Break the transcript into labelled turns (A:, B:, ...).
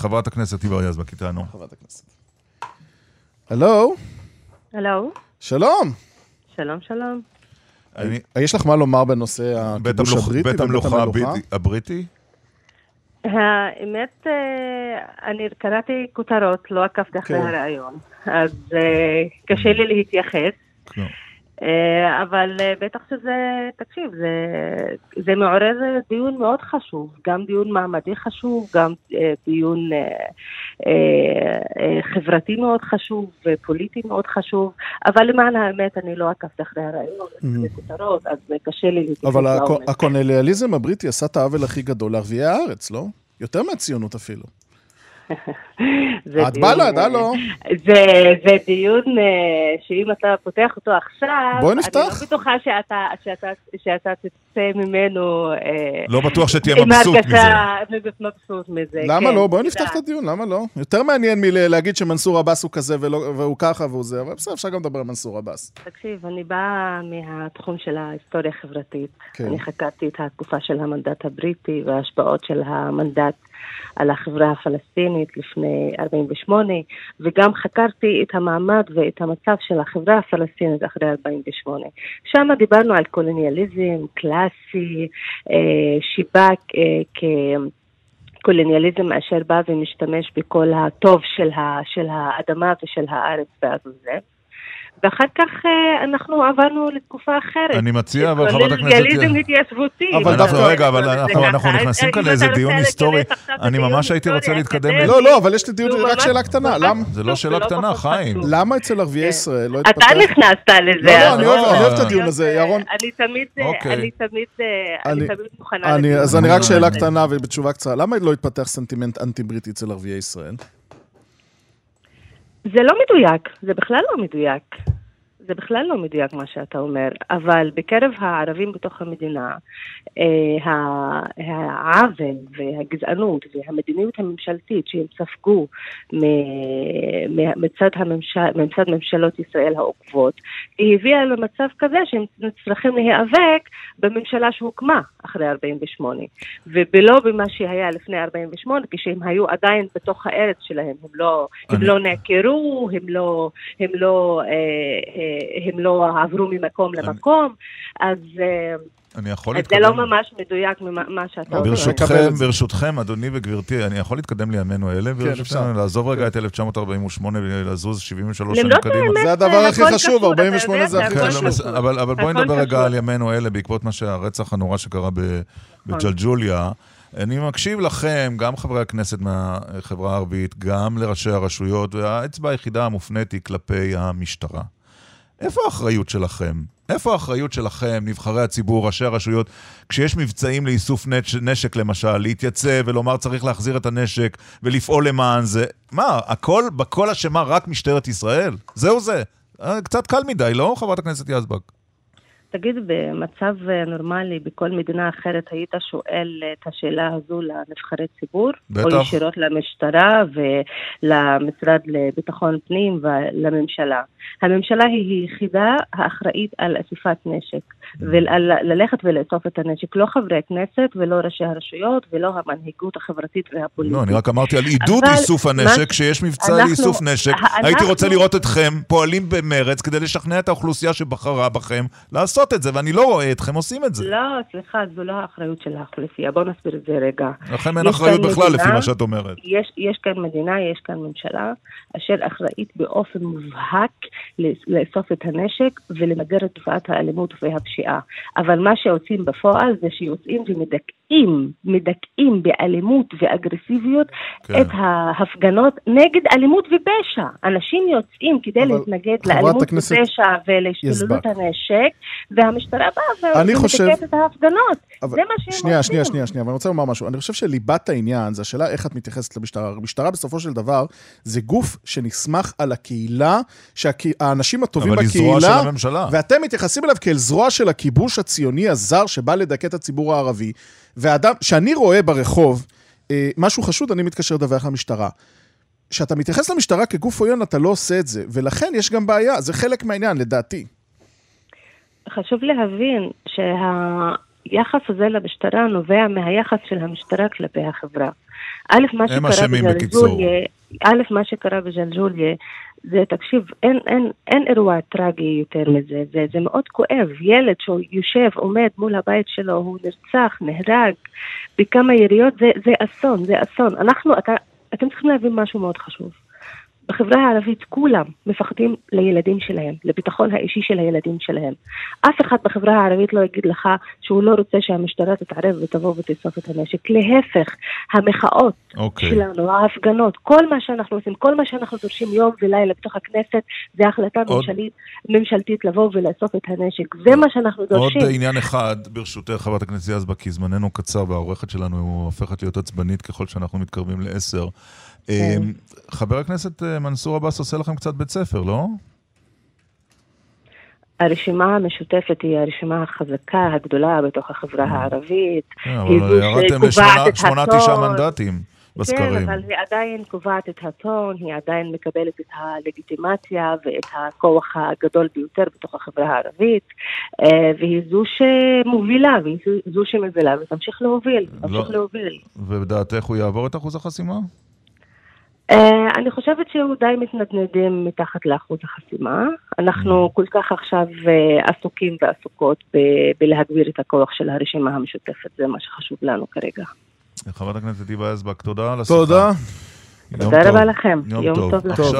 A: חברת הכנסת היבה יזבק איתנו.
B: חברת הכנסת. הלו,
C: הלו,
B: שלום.
C: שלום שלום.
A: אני-
B: יש לך מה לומר בנושא הכיבוש הבריטי?
A: בית
B: ובית
A: המלוכה הבריטי- הבריטי?
C: האמת, אה, אני קראתי כותרות, לא עקבתי אחרי
B: כן.
C: הרעיון, אז אה, קשה לי להתייחס,
A: לא.
C: אבל אה, בטח שזה, תקשיב, זה, זה מעורר דיון מאוד חשוב, גם דיון מעמדי חשוב, גם אה, דיון אה, אה, אה, חברתי מאוד חשוב ופוליטי מאוד חשוב, אבל למען האמת אני לא עקבתי אחרי הרעיון, אחרי כותרות, אז אה, קשה לי להתייחס
B: אבל. הקולוניאליזם הבריטי עשה את העוול הכי גדול לערביי הארץ, לא? יותר מהציונות אפילו.
C: זה
B: את בל"ד,
C: אה,
B: הלו.
C: זה, זה דיון אה, שאם אתה פותח אותו עכשיו,
B: בואי
C: אני
B: נפתח.
C: לא בטוחה שאתה, שאתה, שאתה תצא ממנו... אה,
A: לא בטוח שתהיה מבסוט מזה.
C: הרגשה מבסוט מזה.
B: למה
C: כן,
B: לא? בואי נפתח את. הדיון, למה לא? יותר מעניין מלהגיד שמנסור עבאס הוא כזה ולא- והוא ככה והוא זה, אבל בסדר, אפשר גם לדבר על מנסור עבאס.
C: תקשיב, אני באה מהתחום של ההיסטוריה החברתית.
B: כן.
C: אני חקרתי את התקופה של המנדט הבריטי וההשפעות של המנדט על החברה הפלסטינית לפני 48, וגם חקרתי את המעמד ואת המצב של החברה הפלסטינית אחרי 48. שם דיברנו על קולוניאליזם קלאסי, אה, שבא אה, כ... קולוניאליזם אשר בא ומשתמש בכל הטוב של, ה, של האדמה ושל הארץ ואז זה. ואחר כך אה, אנחנו עברנו לתקופה אחרת.
A: אני מציע, אבל חברת הכנסת...
C: קולוניאליזם התיישבותי.
B: אבל
A: אנחנו,
B: דווקא-
A: רגע, אבל
C: זה
A: אנחנו. אנחנו נכנסים כאן
C: אתה
A: לאיזה דיון היסטורי. אני ממש הייתי רוצה להתקדם.
B: לא, לא, אבל יש לי דיון, רק שאלה קטנה. למה-
A: זה לא שאלה
C: ולא
A: קטנה, חיים.
B: למה אצל ערביי ישראל לא
C: אתה
B: התפתח...
C: נכנסת לזה.
B: לא, לא, אני אוהב-
A: את
B: הדיון הזה, ירון.
C: אני תמיד, אה,
A: אוקיי.
C: אני תמיד, אה,
B: אני-
C: אני תמיד מוכנה.
B: אז אני רק. שאלה קטנה ובתשובה קצרה. למה לא התפתח סנטימנט אנטי-בריטי אצל ערביי ישראל?
C: זה לא מדויק, זה בכלל לא מדויק. זה בכלל לא מדויק מה שאתה אומר, אבל בקרב הערבים בתוך המדינה, אה, העוול והגזענות והמדיניות הממשלתית שהם ספגו מצד, הממשל, מצד ממשלות ישראל העוקבות, היא הביאה למצב כזה שהם צריכים להיאבק בממשלה שהוקמה אחרי 48, ולא במה שהיה לפני 48, כשהם היו עדיין בתוך הארץ שלהם, הם לא, הם לא נעקרו, הם לא, הם לא, אה, אה, הם לא עברו ממקום למקום, אז, אה,
A: אני יכול
C: אז זה
A: להתקדם?
C: לא ממש מדויק ממה מה שאתה אומר.
A: ברשותכם. ברשותכם, אדוני וגברתי, אני יכול להתקדם לימינו אלה?
B: אפשר.
A: ברשותכם, לעזוב רגע את 1948 ולזוז 73 שנים
C: למרות
A: קדימה.
B: זה הדבר הכי חשוב,
C: קשור,
B: 48
C: אתה
B: זה הכי
A: כן,
B: חשוב.
A: לא, אבל אבל בואי נדבר רגע. על ימינו אלה, בעקבות מה שהרצח הנורא שקרה ב- בג'לג'וליה. אני מקשיב לכם, גם חברי הכנסת מהחברה הערבית, גם לראשי הרשויות, והאצבע היחידה המופנית היא כלפי המשטרה. איפה האחריות שלכם? איפה האחריות שלכם, נבחרי הציבור, ראשי הרשויות, כשיש מבצעים לאיסוף נש- נשק למשל, להתייצב ולומר צריך להחזיר את הנשק ולפעול למען זה? מה, הכל, בכל אשמה רק משטרת ישראל? זהו זה. אה, קצת קל מדי, לא, חברת הכנסת יזבק?
C: תגיד, במצב אה, נורמלי בכל מדינה אחרת היית שואל את השאלה הזו לנבחרי ציבור?
A: בטח.
C: או ישירות למשטרה ולמשרד לביטחון פנים ולממשלה. הממשלה היא היחידה האחראית על אסיפת נשק, וללכת ולאסוף את הנשק. לא חברי כנסת ולא ראשי הרשויות ולא המנהיגות החברתית והפוליטית.
A: לא, אני רק אמרתי על עידוד איסוף הנשק, כשיש מבצע לאיסוף נשק. הייתי רוצה לראות אתכם פועלים במרץ כדי לשכנע את האוכלוסייה שבחרה בכם לעשות את זה, ואני לא רואה אתכם עושים את זה.
C: לא, סליחה, זו לא האחריות של האוכלוסייה. בואו נסביר את זה רגע.
A: לכם אין אחריות בכלל,
C: מדינה-
A: לפי מה שאת אומרת.
C: יש, יש כאן מדינה, יש כאן ממשלה, אשר אחראית באופן מובהק לאסוף את הנשק ולמגר את תופעת האלימות והפשיעה. אבל מה שעושים בפועל זה שיוצאים ומדכאים, מדכאים באלימות ואגרסיביות
A: כן.
C: את ההפגנות נגד אלימות ופשע. אנשים יוצאים כדי
B: אבל
C: להתנגד לאלימות
B: הכנסת
C: ופשע ולהשתוללות
B: יזבק.
C: הנשק, והמשטרה באה
B: אני חושב-
C: ומדכאת את ההפגנות.
B: אבל-
C: זה מה שהם
B: שנייה,
C: עושים.
B: שנייה, שנייה, שנייה, אבל אני רוצה לומר משהו. אני חושב שליבת העניין זה השאלה איך את מתייחסת למשטרה. המשטרה בסופו של דבר זה גוף שנסמך על הקהילה, שהאנשים הטובים
A: אבל היא
B: בקהילה,
A: זרוע של הממשלה.
B: ואתם מתייחסים אליו כאל זרוע של הכיבוש הציוני הזר שבא לדכא את הציבור הערבי, ואדם, שאני רואה ברחוב אה, משהו חשוד, אני מתקשר לדווח למשטרה. כשאתה מתייחס למשטרה כגוף עוין, אתה לא עושה את זה, ולכן יש גם בעיה, זה חלק מהעניין, לדעתי.
C: חשוב להבין שהיחס הזה למשטרה נובע מהיחס של המשטרה כלפי החברה. א', מה שקרה
A: אשמים בקיצור.
C: א', מה שקרה בג'לג'וליה, זה, תקשיב, אין, אין, אין אירוע טרגי יותר מזה, זה, זה מאוד כואב. ילד שהוא יושב, עומד מול הבית שלו, הוא נרצח, נהרג בכמה יריות, זה, זה אסון, זה אסון. אנחנו, אתה, אתם צריכים להבין משהו מאוד חשוב. בחברה הערבית כולם מפחדים לילדים שלהם, לביטחון האישי של הילדים שלהם. אף אחד בחברה הערבית לא יגיד לך שהוא לא רוצה שהמשטרה תתערב ותבוא ותאסוף את הנשק. להפך, המחאות
A: אוקיי.
C: שלנו, ההפגנות, כל מה שאנחנו עושים, כל מה שאנחנו דורשים יום ולילה בתוך הכנסת, זה החלטה
A: עוד-
C: ממשלית, ממשלתית לבוא ולאסוף את הנשק. זה מה שאנחנו
A: עוד
C: דורשים.
A: עניין אחד, ברשותך, חברת הכנסת יזבק, כי זמננו קצר והעורכת שלנו הופכת להיות עצבנית ככל שאנחנו מתקרבים לעשר.
C: כן.
A: אה, חבר הכנסת אה, מנסור עבאס עושה לכם קצת בית ספר, לא?
C: הרשימה המשותפת היא הרשימה החזקה, הגדולה בתוך החברה הערבית.
A: כן,
C: היא
A: אבל ירדתם
C: שקובעת
A: לשמונה-
C: את
A: שמונה,
C: הטון.
A: תשעה מנדטים
C: כן,
A: בסקרים.
C: אבל היא עדיין קובעת את הטון, היא עדיין מקבלת את הלגיטימציה ואת הכוח הגדול ביותר בתוך החברה הערבית, אה, והיא זו שמובילה, והיא זו- שמובילה, ותמשיך להוביל, תמשיך
A: לא.
C: להוביל.
A: ובדעתך הוא יעבור את אחוז החסימה?
C: אה, אני חושבת שהוא די מתנדנדים מתחת לאחוז החסימה. אנחנו כל כך עכשיו אה, עסוקים ועסוקות ב- בלהגביר את הכוח של הרשימה המשותפת, זה מה שחשוב לנו כרגע.
A: חברת הכנסת היבה יזבק, תודה על השיחה.
B: תודה.
C: תודה. רבה לכם.
A: יום
C: יום
A: טוב.
C: טוב